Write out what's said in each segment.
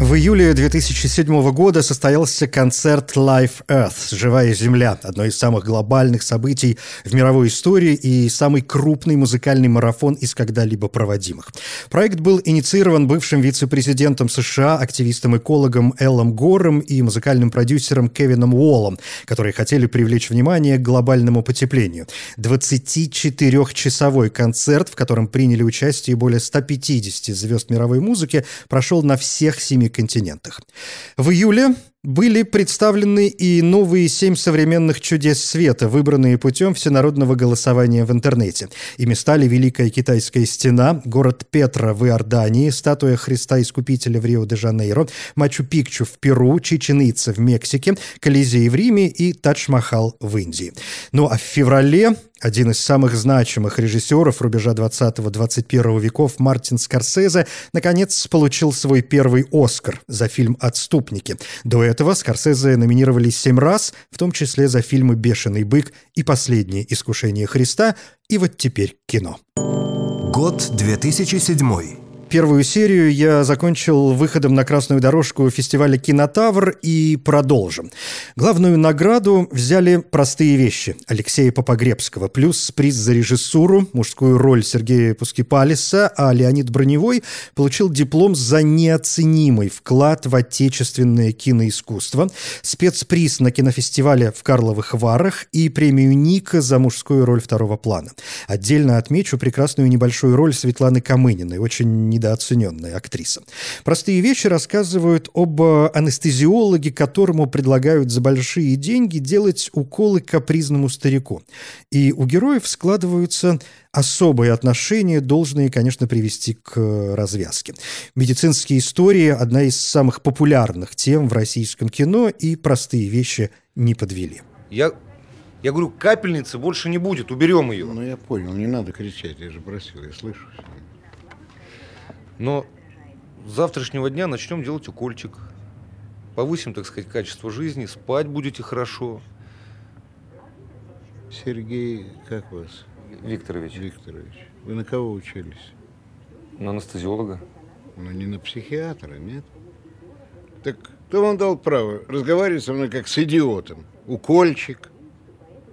В июле 2007 года состоялся концерт Live Earth «Живая Земля», одно из самых глобальных событий в мировой истории и самый крупный музыкальный марафон из когда-либо проводимых. Проект был инициирован бывшим вице-президентом США, активистом-экологом Эллом Гором и музыкальным продюсером Кевином Уоллом, которые хотели привлечь внимание к глобальному потеплению. 24-часовой концерт, в котором приняли участие более 150 звезд мировой музыки, прошел на всех семи континентах. В июле были представлены и новые семь современных чудес света, выбранные путем всенародного голосования в интернете. Ими стали Великая Китайская стена, город Петра в Иордании, статуя Христа Искупителя в Рио-де-Жанейро, Мачу-Пикчу в Перу, Чичен-Ица в Мексике, Колизей в Риме и Тадж-Махал в Индии. Ну а в феврале один из самых значимых режиссеров рубежа 20-21 веков Мартин Скорсезе наконец получил свой первый «Оскар» за фильм «Отступники». До этого Скорсезе номинировались семь раз, в том числе за фильмы «Бешеный бык» и «Последнее искушение Христа», и вот теперь кино. Год 2007. Первую серию я закончил выходом на красную дорожку фестиваля «Кинотавр» и продолжим. Главную награду взяли «Простые вещи» Алексея Попогребского, плюс приз за режиссуру, мужскую роль Сергея Пускипалиса, а Леонид Броневой получил диплом за неоценимый вклад в отечественное киноискусство, спецприз на кинофестивале в Карловых Варах и премию Ника за мужскую роль второго плана. Отдельно отмечу прекрасную небольшую роль Светланы Камыниной, очень недооцененная актриса. Простые вещи рассказывают об э, анестезиологе, которому предлагают за большие деньги делать уколы капризному старику. И у героев складываются особые отношения, должные, конечно, привести к э, развязке. Медицинские истории – одна из самых популярных тем в российском кино, и простые вещи не подвели. Я, я говорю, капельницы больше не будет, уберем ее. Ну, я понял, не надо кричать, я же просил, я слышу. Но с завтрашнего дня начнем делать укольчик. Повысим, так сказать, качество жизни, спать будете хорошо. Сергей, как вас? Викторович. Викторович. Вы на кого учились? На анестезиолога. Ну, не на психиатра, нет? Так кто вам дал право разговаривать со мной как с идиотом? Укольчик.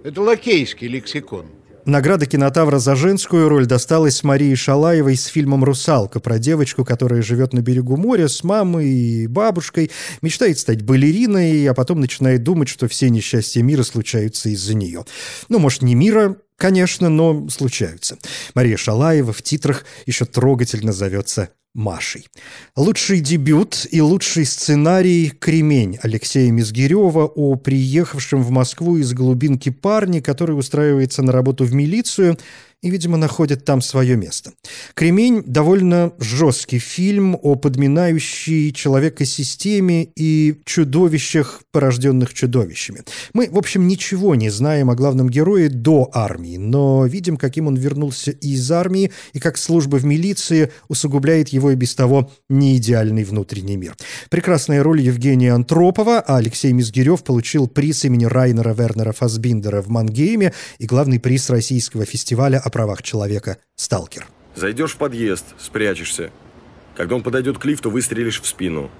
Это лакейский лексикон. Награда кинотавра за женскую роль досталась Марии Шалаевой с фильмом «Русалка» про девочку, которая живет на берегу моря с мамой и бабушкой, мечтает стать балериной, а потом начинает думать, что все несчастья мира случаются из-за нее. Ну, может, не мира, конечно, но случаются. Мария Шалаева в титрах еще трогательно зовется Машей. Лучший дебют и лучший сценарий «Кремень» Алексея Мизгирева о приехавшем в Москву из глубинки парне, который устраивается на работу в милицию и, видимо, находит там свое место. «Кремень» — довольно жесткий фильм о подминающей человека системе и чудовищах, порожденных чудовищами. Мы, в общем, ничего не знаем о главном герое до армии, но видим, каким он вернулся из армии и как служба в милиции усугубляет его и без того неидеальный внутренний мир. Прекрасная роль Евгения Антропова, а Алексей Мизгирев получил приз имени Райнера Вернера Фасбиндера в Мангейме и главный приз российского фестиваля о правах человека «Сталкер». Зайдешь в подъезд, спрячешься. Когда он подойдет к лифту, выстрелишь в спину.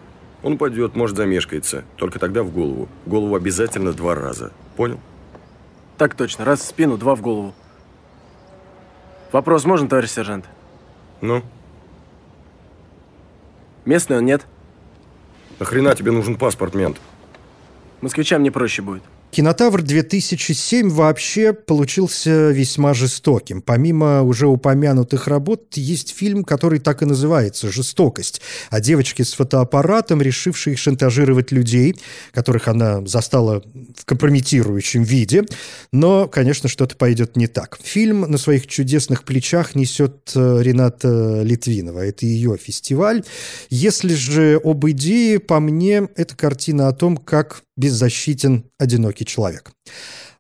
Он упадет, может, замешкается. Только тогда в голову. Голову обязательно два раза. Понял? Так точно. Раз в спину, два в голову. Вопрос можно, товарищ сержант? Ну? Местный он, нет? Нахрена тебе нужен паспорт, мент? Москвичам не проще будет. Кинотавр 2007 вообще получился весьма жестоким. Помимо уже упомянутых работ, есть фильм, который так и называется «Жестокость», о девочке с фотоаппаратом, решившей шантажировать людей, которых она застала в компрометирующем виде. Но, конечно, что-то пойдет не так. Фильм на своих чудесных плечах несет э, Рената Литвинова. Это ее фестиваль. Если же об идее, по мне, это картина о том, как беззащитен одинокий человек.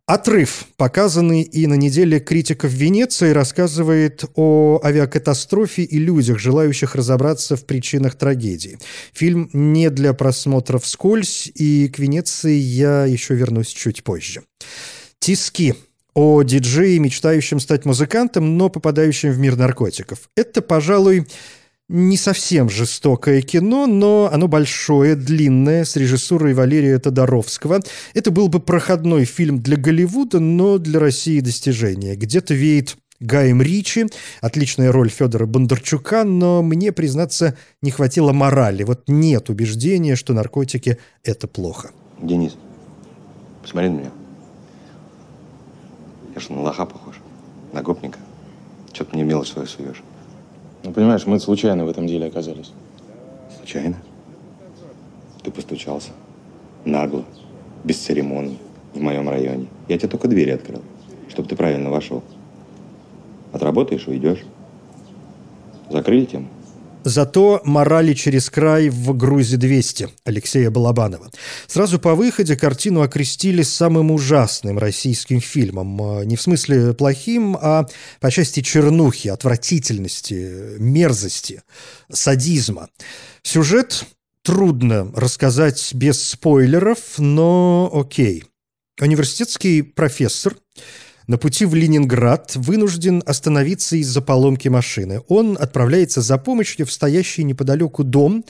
Отрыв, показанный и на неделе критиков Венеции, рассказывает о авиакатастрофе и людях, желающих разобраться в причинах трагедии. Фильм не для просмотра вскользь, и к Венеции я еще вернусь чуть позже. Тиски о диджее, мечтающем стать музыкантом, но попадающем в мир наркотиков. Это, пожалуй, не совсем жестокое кино, но оно большое, длинное, с режиссурой Валерия Тодоровского. Это был бы проходной фильм для Голливуда, но для России достижение. Где-то веет Гаем Ричи, отличная роль Федора Бондарчука, но мне, признаться, не хватило морали. Вот нет убеждения, что наркотики – это плохо. Денис, посмотри на меня. Я что, на лоха похож? На гопника? Ты мне мелочь свою суешь? Ну, понимаешь, мы случайно в этом деле оказались. Случайно? Ты постучался. Нагло. Без церемоний. В моем районе. Я тебе только двери открыл. Чтобы ты правильно вошел. Отработаешь, уйдешь. Закрыли тему? Зато морали через край в «Грузе-200» Алексея Балабанова. Сразу по выходе картину окрестили самым ужасным российским фильмом. А, не в смысле плохим, а по части чернухи, отвратительности, мерзости, садизма. Сюжет трудно рассказать без спойлеров, но окей. Университетский профессор – на пути в Ленинград вынужден остановиться из-за поломки машины. Он отправляется за помощью в стоящий неподалеку дом,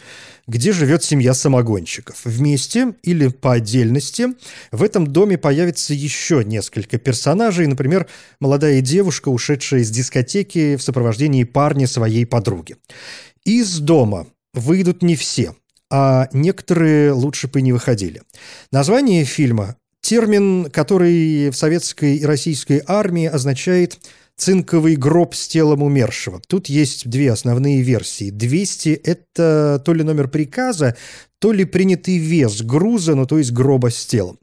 где живет семья самогонщиков. Вместе или по отдельности в этом доме появится еще несколько персонажей, например, молодая девушка, ушедшая из дискотеки в сопровождении парня своей подруги. Из дома выйдут не все, а некоторые лучше бы не выходили. Название фильма Термин, который в советской и российской армии означает цинковый гроб с телом умершего. Тут есть две основные версии. 200 – это то ли номер приказа, то ли принятый вес груза, ну то есть гроба с телом.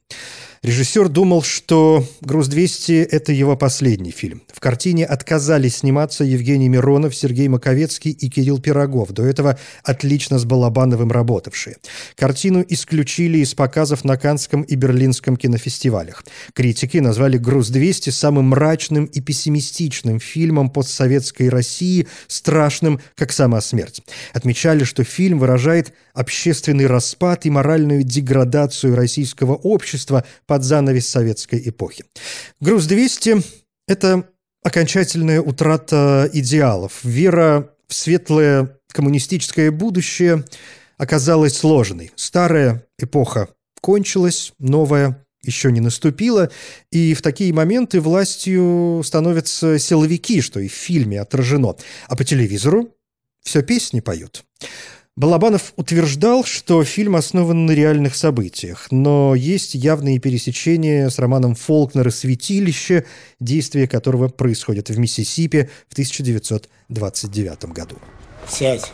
Режиссер думал, что «Груз-200» — это его последний фильм. В картине отказались сниматься Евгений Миронов, Сергей Маковецкий и Кирилл Пирогов, до этого отлично с Балабановым работавшие. Картину исключили из показов на Канском и Берлинском кинофестивалях. Критики назвали «Груз-200» самым мрачным и пессимистичным фильмом постсоветской России, страшным, как сама смерть. Отмечали, что фильм выражает общественный распад и моральную деградацию российского общества под занавес советской эпохи. «Груз-200» — это окончательная утрата идеалов. Вера в светлое коммунистическое будущее оказалась сложной. Старая эпоха кончилась, новая еще не наступила, и в такие моменты властью становятся силовики, что и в фильме отражено, а по телевизору все песни поют. Балабанов утверждал, что фильм основан на реальных событиях, но есть явные пересечения с романом Фолкнера «Святилище», действие которого происходит в Миссисипи в 1929 году. Сядь.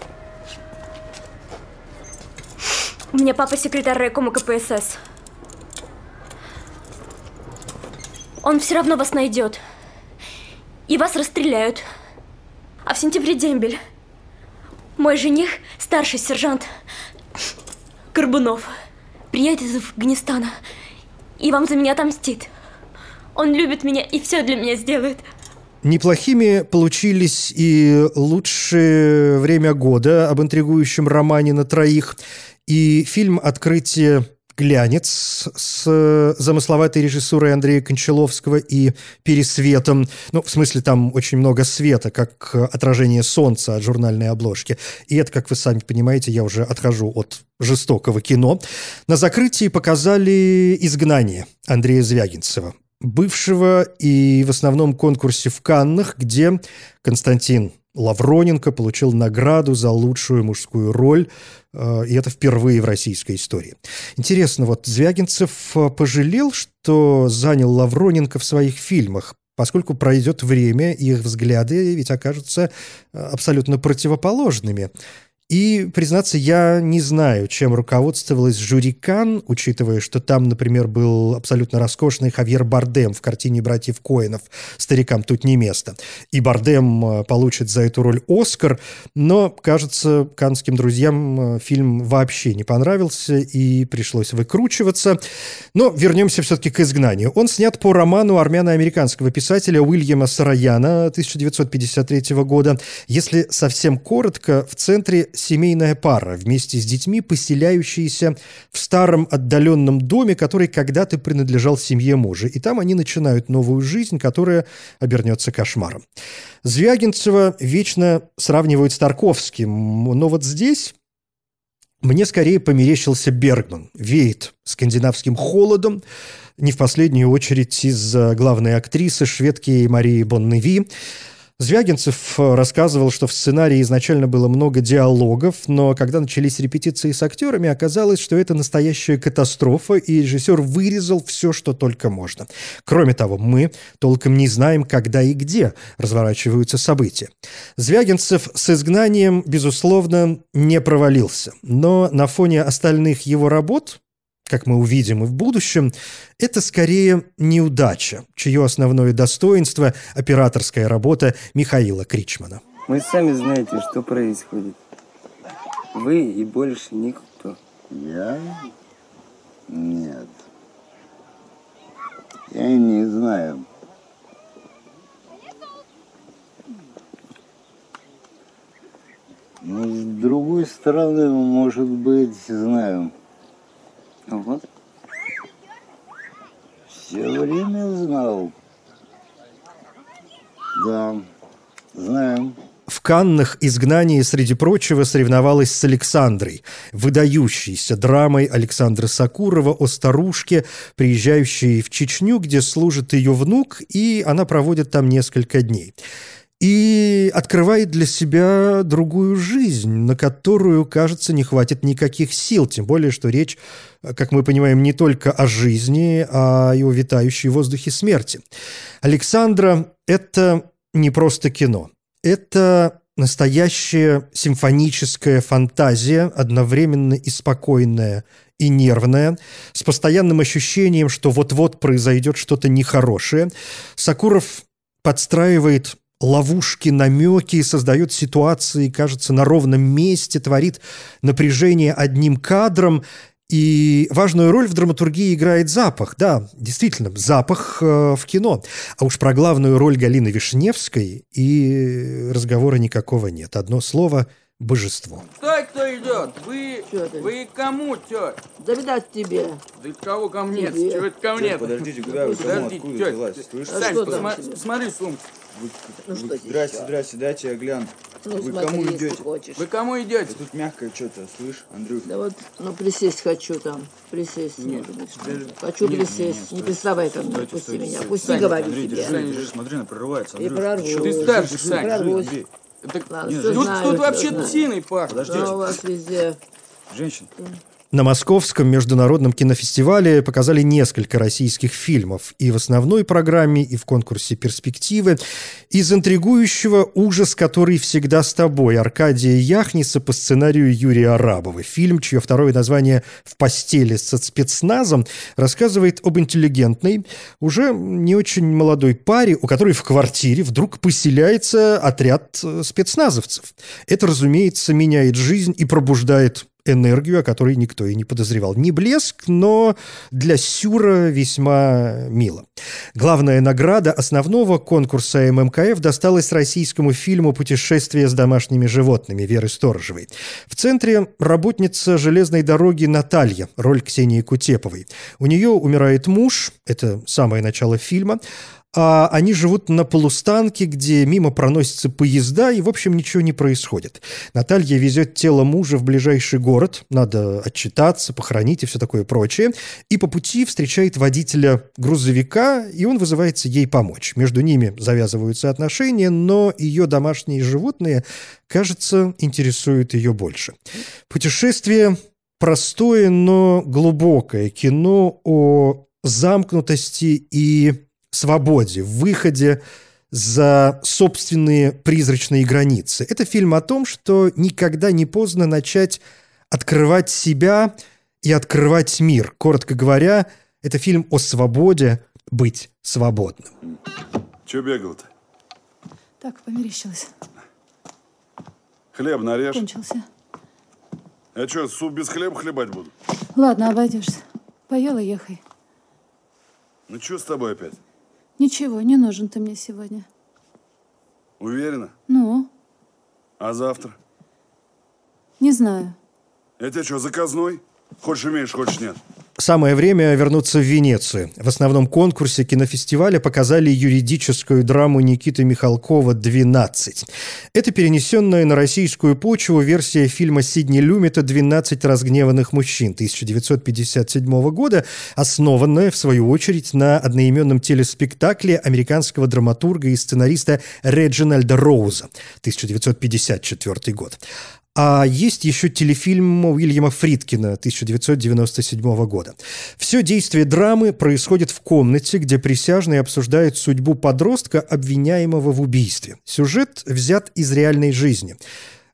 У меня папа секретарь райкома КПСС. Он все равно вас найдет. И вас расстреляют. А в сентябре дембель. Мой жених, старший сержант Горбунов, приедет из Афганистана и вам за меня отомстит. Он любит меня и все для меня сделает. Неплохими получились и лучшее время года об интригующем романе на троих, и фильм «Открытие глянец с э, замысловатой режиссурой Андрея Кончаловского и пересветом. Ну, в смысле, там очень много света, как отражение солнца от журнальной обложки. И это, как вы сами понимаете, я уже отхожу от жестокого кино. На закрытии показали «Изгнание» Андрея Звягинцева бывшего и в основном конкурсе в Каннах, где Константин Лавроненко получил награду за лучшую мужскую роль, э, и это впервые в российской истории. Интересно, вот Звягинцев э, пожалел, что занял Лавроненко в своих фильмах, поскольку пройдет время, их взгляды ведь окажутся э, абсолютно противоположными. И, признаться, я не знаю, чем руководствовалась жюри Кан, учитывая, что там, например, был абсолютно роскошный Хавьер Бардем в картине «Братьев Коинов». Старикам тут не место. И Бардем э, получит за эту роль Оскар, но, кажется, канским друзьям э, фильм вообще не понравился и пришлось выкручиваться. Но вернемся все-таки к «Изгнанию». Он снят по роману армяно-американского писателя Уильяма Сараяна 1953 года. Если совсем коротко, в центре семейная пара вместе с детьми, поселяющиеся в старом отдаленном доме, который когда-то принадлежал семье мужа. И там они начинают новую жизнь, которая обернется кошмаром. Звягинцева вечно сравнивают с Тарковским, но вот здесь мне скорее померещился Бергман. Веет скандинавским холодом, не в последнюю очередь из-за главной актрисы, шведки Марии Бонневи. Звягинцев э, рассказывал, что в сценарии изначально было много диалогов, но когда начались репетиции с актерами, оказалось, что это настоящая катастрофа, и режиссер вырезал все, что только можно. Кроме того, мы толком не знаем, когда и где разворачиваются события. Звягинцев с изгнанием, безусловно, не провалился, но на фоне остальных его работ как мы увидим и в будущем, это скорее неудача, чье основное достоинство – операторская работа Михаила Кричмана. Вы сами знаете, что происходит. Вы и больше никто. Я? Нет. Я и не знаю. Но с другой стороны, может быть, знаю. Вот. Все время знал. Да, знаем. В Каннах «Изгнание», среди прочего, соревновалась с Александрой, выдающейся драмой Александра Сакурова о старушке, приезжающей в Чечню, где служит ее внук, и она проводит там несколько дней и открывает для себя другую жизнь, на которую, кажется, не хватит никаких сил, тем более, что речь, как мы понимаем, не только о жизни, а и о витающей в воздухе смерти. «Александра» — это не просто кино. Это настоящая симфоническая фантазия, одновременно и спокойная, и нервная, с постоянным ощущением, что вот-вот произойдет что-то нехорошее. Сакуров подстраивает ловушки, намеки, создает ситуации, кажется, на ровном месте, творит напряжение одним кадром. И важную роль в драматургии играет запах. Да, действительно, запах э, в кино. А уж про главную роль Галины Вишневской и разговора никакого нет. Одно слово – божество. Стой, кто идет? Вы, вы кому, тетя? Да видать тебе. Да кого ко мне? Чего это ко мне? Подождите, куда вы? Кому, откуда взялась? Слышишь? Сань, посмотри, посмотри сумку. Вы, ну, вы, что здрасте, здесь здрасте, дайте я гляну. Ну, вы смотри, кому идете? Хочешь. Вы кому идете? Да тут мягкое что-то, слышь, Андрюх? Да вот, ну присесть хочу там, присесть, нет, может быть. даже... Хочу нет, присесть, нет, нет, не приставай ко мне, пусти стойте, меня, пусти, говорю Андрей, тебе. Держи, держи, смотри, она прорывается. И Андрюх, прорвусь. ты Ты старший, держи, Сань. Так, Ладно, тут, знаю, тут вообще знаю. псиной пахнет. Подождите. Да, у вас везде. Женщин. На Московском международном кинофестивале показали несколько российских фильмов и в основной программе, и в конкурсе «Перспективы». Из интригующего «Ужас, который всегда с тобой» Аркадия Яхниса по сценарию Юрия Арабова. Фильм, чье второе название «В постели со спецназом» рассказывает об интеллигентной, уже не очень молодой паре, у которой в квартире вдруг поселяется отряд э, спецназовцев. Это, разумеется, меняет жизнь и пробуждает энергию, о которой никто и не подозревал. Не блеск, но для Сюра весьма мило. Главная награда основного конкурса ММКФ досталась российскому фильму «Путешествие с домашними животными» Веры Сторожевой. В центре работница железной дороги Наталья, роль Ксении Кутеповой. У нее умирает муж, это самое начало фильма, а они живут на полустанке, где мимо проносятся поезда, и, в общем, ничего не происходит. Наталья везет тело мужа в ближайший город, надо отчитаться, похоронить и все такое прочее, и по пути встречает водителя грузовика, и он вызывается ей помочь. Между ними завязываются отношения, но ее домашние животные, кажется, интересуют ее больше. Путешествие простое, но глубокое кино о замкнутости и свободе, в выходе за собственные призрачные границы. Это фильм о том, что никогда не поздно начать открывать себя и открывать мир. Коротко говоря, это фильм о свободе быть свободным. Че бегал-то? Так, померещилась. Хлеб нарежь. Кончился. Я что, суп без хлеба хлебать буду? Ладно, обойдешься. Поела, ехай. Ну что с тобой опять? Ничего, не нужен ты мне сегодня. Уверена? Ну, А завтра? Не знаю. Это что, заказной? Хочешь имеешь, хочешь нет. Самое время вернуться в Венецию. В основном конкурсе кинофестиваля показали юридическую драму Никиты Михалкова «12». Это перенесенная на российскую почву версия фильма Сидни Люмета «12 разгневанных мужчин» 1957 года, основанная, в свою очередь, на одноименном телеспектакле американского драматурга и сценариста Реджинальда Роуза 1954 год. А есть еще телефильм Уильяма Фридкина 1997 года. Все действие драмы происходит в комнате, где присяжные обсуждают судьбу подростка, обвиняемого в убийстве. Сюжет взят из реальной жизни.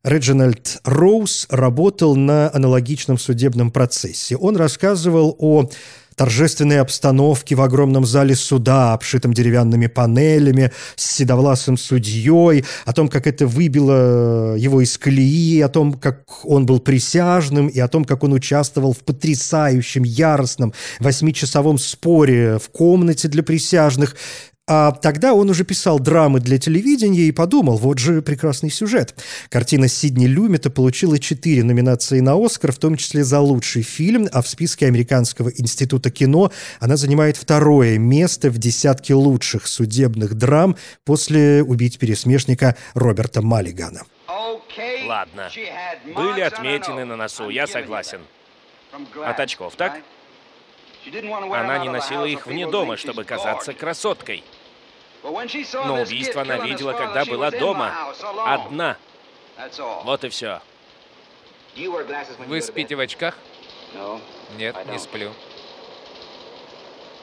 Реджинальд Роуз работал на аналогичном судебном процессе. Он рассказывал о торжественной обстановке в огромном зале суда, обшитом деревянными панелями, с седовласым судьей, о том, как это выбило его из колеи, о том, как он был присяжным, и о том, как он участвовал в потрясающем, яростном восьмичасовом споре в комнате для присяжных. А тогда он уже писал драмы для телевидения и подумал, вот же прекрасный сюжет. Картина Сидни Люмета получила четыре номинации на «Оскар», в том числе за лучший фильм, а в списке Американского института кино она занимает второе место в десятке лучших судебных драм после «Убить пересмешника» Роберта Маллигана. Ладно. Были отметины на носу, я согласен. От очков, так? Она не носила их вне дома, чтобы казаться красоткой. Но убийство она видела, когда была дома. Одна. Вот и все. Вы спите в очках? Нет, не сплю.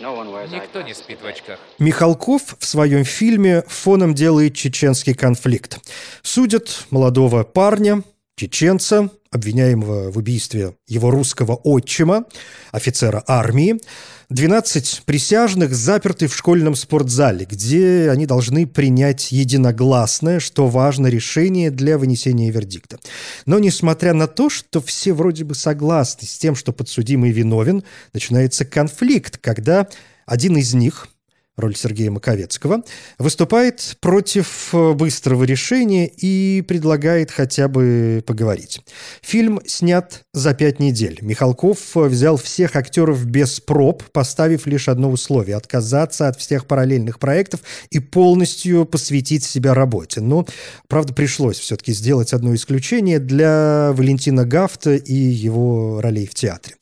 Никто не спит в очках. Михалков в своем фильме фоном делает чеченский конфликт. Судят молодого парня, чеченца, обвиняемого в убийстве его русского отчима, офицера армии. 12 присяжных заперты в школьном спортзале, где они должны принять единогласное, что важно, решение для вынесения вердикта. Но несмотря на то, что все вроде бы согласны с тем, что подсудимый виновен, начинается конфликт, когда один из них, роль Сергея Маковецкого, выступает против э, быстрого решения и предлагает хотя бы поговорить. Фильм снят за пять недель. Михалков э, взял всех актеров без проб, поставив лишь одно условие – отказаться от всех параллельных проектов и полностью посвятить себя работе. Но, правда, пришлось все-таки сделать одно исключение для Валентина Гафта и его ролей в театре.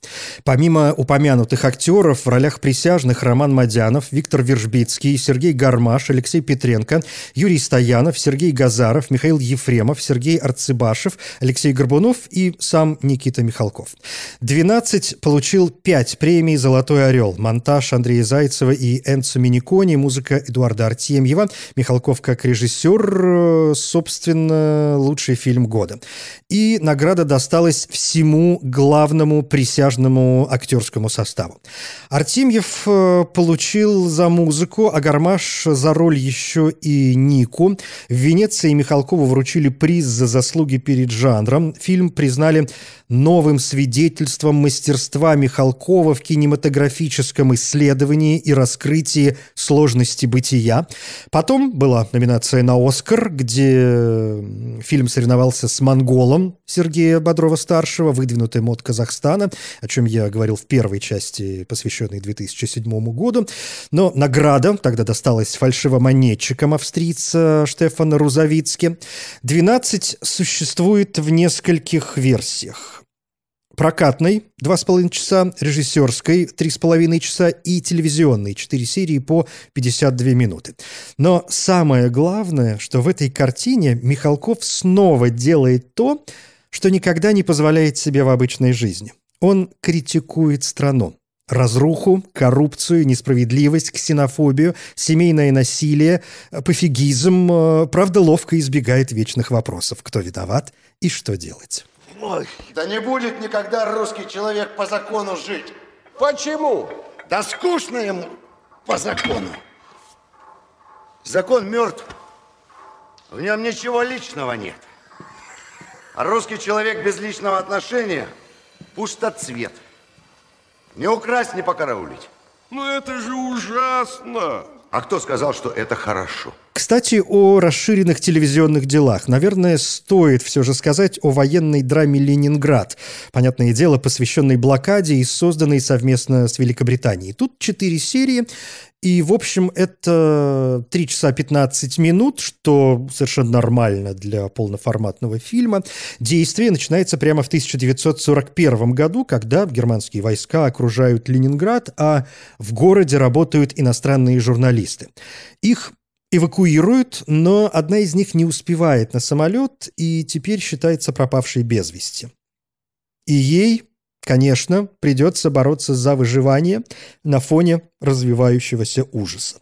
Помимо упомянутых актеров, в ролях присяжных Роман Мадянов, Виктор Вер Вержбицкий, Сергей Гармаш, Алексей Петренко, Юрий Стоянов, Сергей Газаров, Михаил Ефремов, Сергей Арцебашев, Алексей Горбунов и сам Никита Михалков. 12 получил 5 премий «Золотой орел». Монтаж Андрея Зайцева и Энцо Миникони, музыка Эдуарда Артемьева, Михалков как режиссер, собственно, лучший фильм года. И награда досталась всему главному присяжному актерскому составу. Артемьев э, получил за музыку, а Гармаш за роль еще и Нику. В Венеции Михалкову вручили приз за заслуги перед жанром. Фильм признали новым свидетельством мастерства Михалкова в кинематографическом исследовании и раскрытии сложности бытия. Потом была номинация на «Оскар», где фильм соревновался с «Монголом» Сергея Бодрова-старшего, выдвинутым от Казахстана, о чем я говорил в первой части, посвященной 2007 году. Но награда тогда досталась фальшивомонетчикам австрийца Штефана Рузовицки. «12» существует в нескольких версиях прокатной 2,5 часа, режиссерской 3,5 часа и телевизионной 4 серии по 52 минуты. Но самое главное, что в этой картине Михалков снова делает то, что никогда не позволяет себе в обычной жизни. Он критикует страну. Разруху, коррупцию, несправедливость, ксенофобию, семейное насилие, пофигизм, э, правда, ловко избегает вечных вопросов. Кто виноват и что делать? Ой. Да не будет никогда русский человек по закону жить. Почему? Да скучно ему по закону. Закон мертв. В нем ничего личного нет. А русский человек без личного отношения – пустоцвет. Не украсть, не покараулить. Ну это же ужасно. А кто сказал, что это хорошо? Кстати, о расширенных телевизионных делах. Наверное, стоит все же сказать о военной драме «Ленинград». Понятное дело, посвященной блокаде и созданной совместно с Великобританией. Тут четыре серии. И, в общем, это 3 часа 15 минут, что совершенно нормально для полноформатного фильма. Действие начинается прямо в 1941 году, когда германские войска окружают Ленинград, а в городе работают иностранные журналисты. Их эвакуируют, но одна из них не успевает на самолет и теперь считается пропавшей без вести. И ей, конечно, придется бороться за выживание на фоне развивающегося ужаса.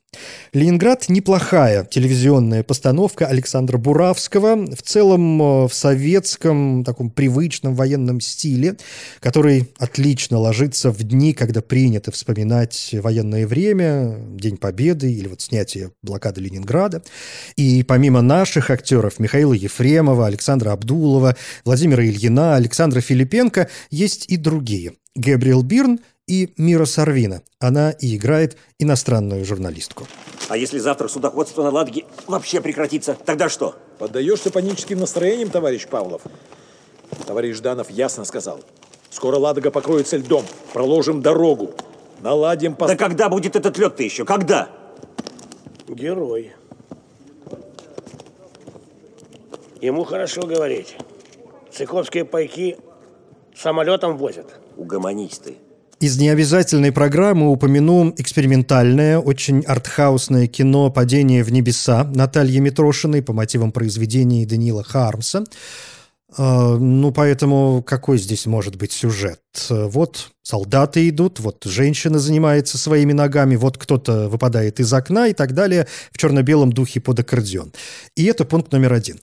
«Ленинград» – неплохая телевизионная постановка Александра Буравского, в целом э, в советском, таком привычном военном стиле, который отлично ложится в дни, когда принято вспоминать военное время, День Победы или вот снятие блокады Ленинграда. И помимо наших актеров Михаила Ефремова, Александра Абдулова, Владимира Ильина, Александра Филипенко есть и другие. Гэбриэл Бирн и Мира Сарвина. Она и играет иностранную журналистку. А если завтра судоходство на Ладоге вообще прекратится, тогда что? Поддаешься паническим настроениям, товарищ Павлов? Товарищ Жданов ясно сказал. Скоро Ладога покроется льдом. Проложим дорогу. Наладим... Пос... Да когда будет этот лед-то еще? Когда? Герой. Ему хорошо говорить. Цыковские пайки самолетом возят. Угомонись ты. Из необязательной программы упомяну экспериментальное, очень артхаусное кино «Падение в небеса» Натальи Митрошиной по мотивам произведений Даниила Хармса. А, ну, поэтому какой здесь может быть сюжет? Вот солдаты идут, вот женщина занимается своими ногами, вот кто-то выпадает из окна и так далее в черно-белом духе под аккордеон. И это пункт номер один.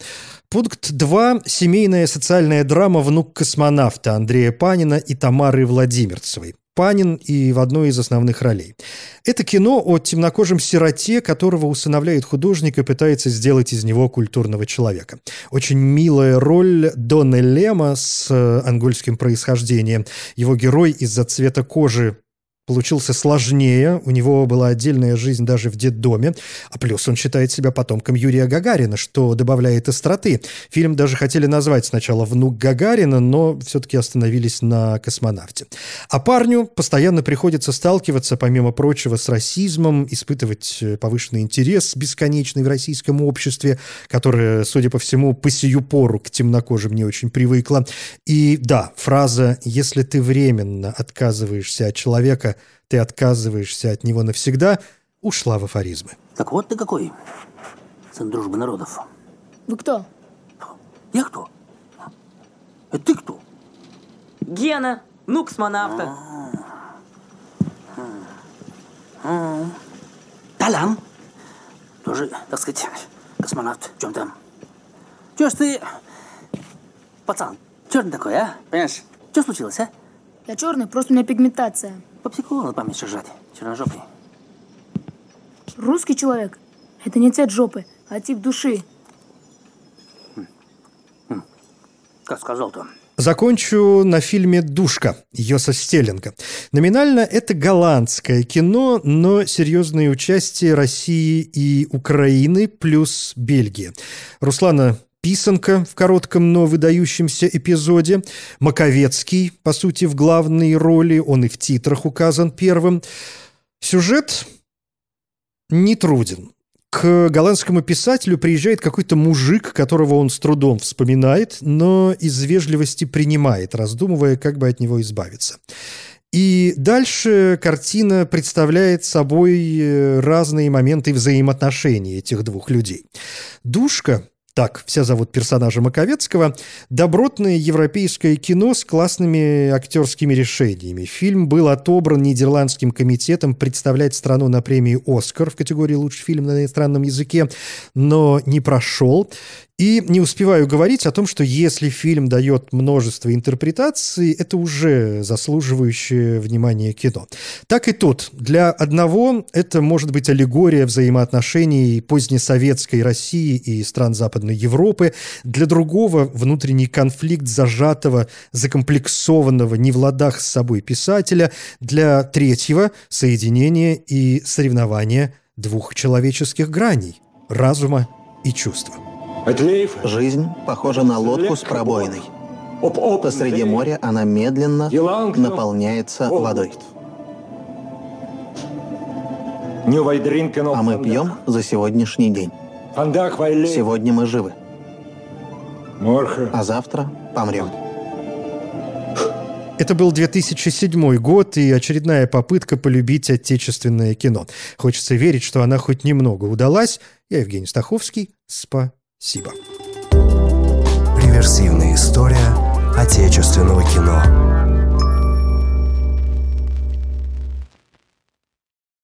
Пункт два – семейная социальная драма «Внук космонавта» Андрея Панина и Тамары Владимирцевой. Панин и в одной из основных ролей. Это кино о темнокожем сироте, которого усыновляет художник и пытается сделать из него культурного человека. Очень милая роль Дона Лема с э, ангольским происхождением. Его герой из-за цвета кожи получился сложнее, у него была отдельная жизнь даже в детдоме, а плюс он считает себя потомком Юрия Гагарина, что добавляет остроты. Фильм даже хотели назвать сначала «Внук Гагарина», но все-таки остановились на «Космонавте». А парню постоянно приходится сталкиваться, помимо прочего, с расизмом, испытывать э, повышенный интерес бесконечный в российском обществе, которое, судя по всему, по сию пору к темнокожим не очень привыкло. И да, фраза «если ты временно отказываешься от человека, ты отказываешься от него навсегда, ушла в афоризмы. Так вот ты какой, сын дружбы народов. Вы кто? Я кто? Это ты кто? Гена, ну космонавта. Талан. Тоже, так сказать, космонавт. В чем там? Чего ж ты, пацан, черный такой, а? Понимаешь? Что случилось, а? Я черный, просто у меня пигментация. По психу на память жать, черножопый. Русский человек – это не цвет жопы, а тип души. Хм. Хм. Как сказал-то? Закончу на фильме «Душка» Йоса Стеллинга. Номинально это голландское кино, но серьезное участие России и Украины плюс Бельгии. Руслана Писанка в коротком, но выдающемся эпизоде, Маковецкий, по сути, в главной роли, он и в титрах указан первым. Сюжет не труден. К голландскому писателю приезжает какой-то мужик, которого он с трудом вспоминает, но из вежливости принимает, раздумывая, как бы от него избавиться. И дальше картина представляет собой э, разные моменты взаимоотношений этих двух людей. Душка так все зовут персонажа Маковецкого, добротное европейское кино с классными актерскими решениями. Фильм был отобран Нидерландским комитетом представлять страну на премии «Оскар» в категории «Лучший фильм на иностранном языке», но не прошел. И не успеваю говорить о том, что если фильм дает множество интерпретаций, это уже заслуживающее внимания кино. Так и тут. Для одного это может быть аллегория взаимоотношений позднесоветской России и стран Западной Европы. Для другого – внутренний конфликт зажатого, закомплексованного, не в ладах с собой писателя. Для третьего – соединение и соревнование двух человеческих граней. разума и чувства. Жизнь похожа на лодку с пробоиной. Посреди моря она медленно наполняется водой. А мы пьем за сегодняшний день. Сегодня мы живы. А завтра помрем. Это был 2007 год и очередная попытка полюбить отечественное кино. Хочется верить, что она хоть немного удалась. Я Евгений Стаховский. Спасибо. Реверсивная история отечественного кино.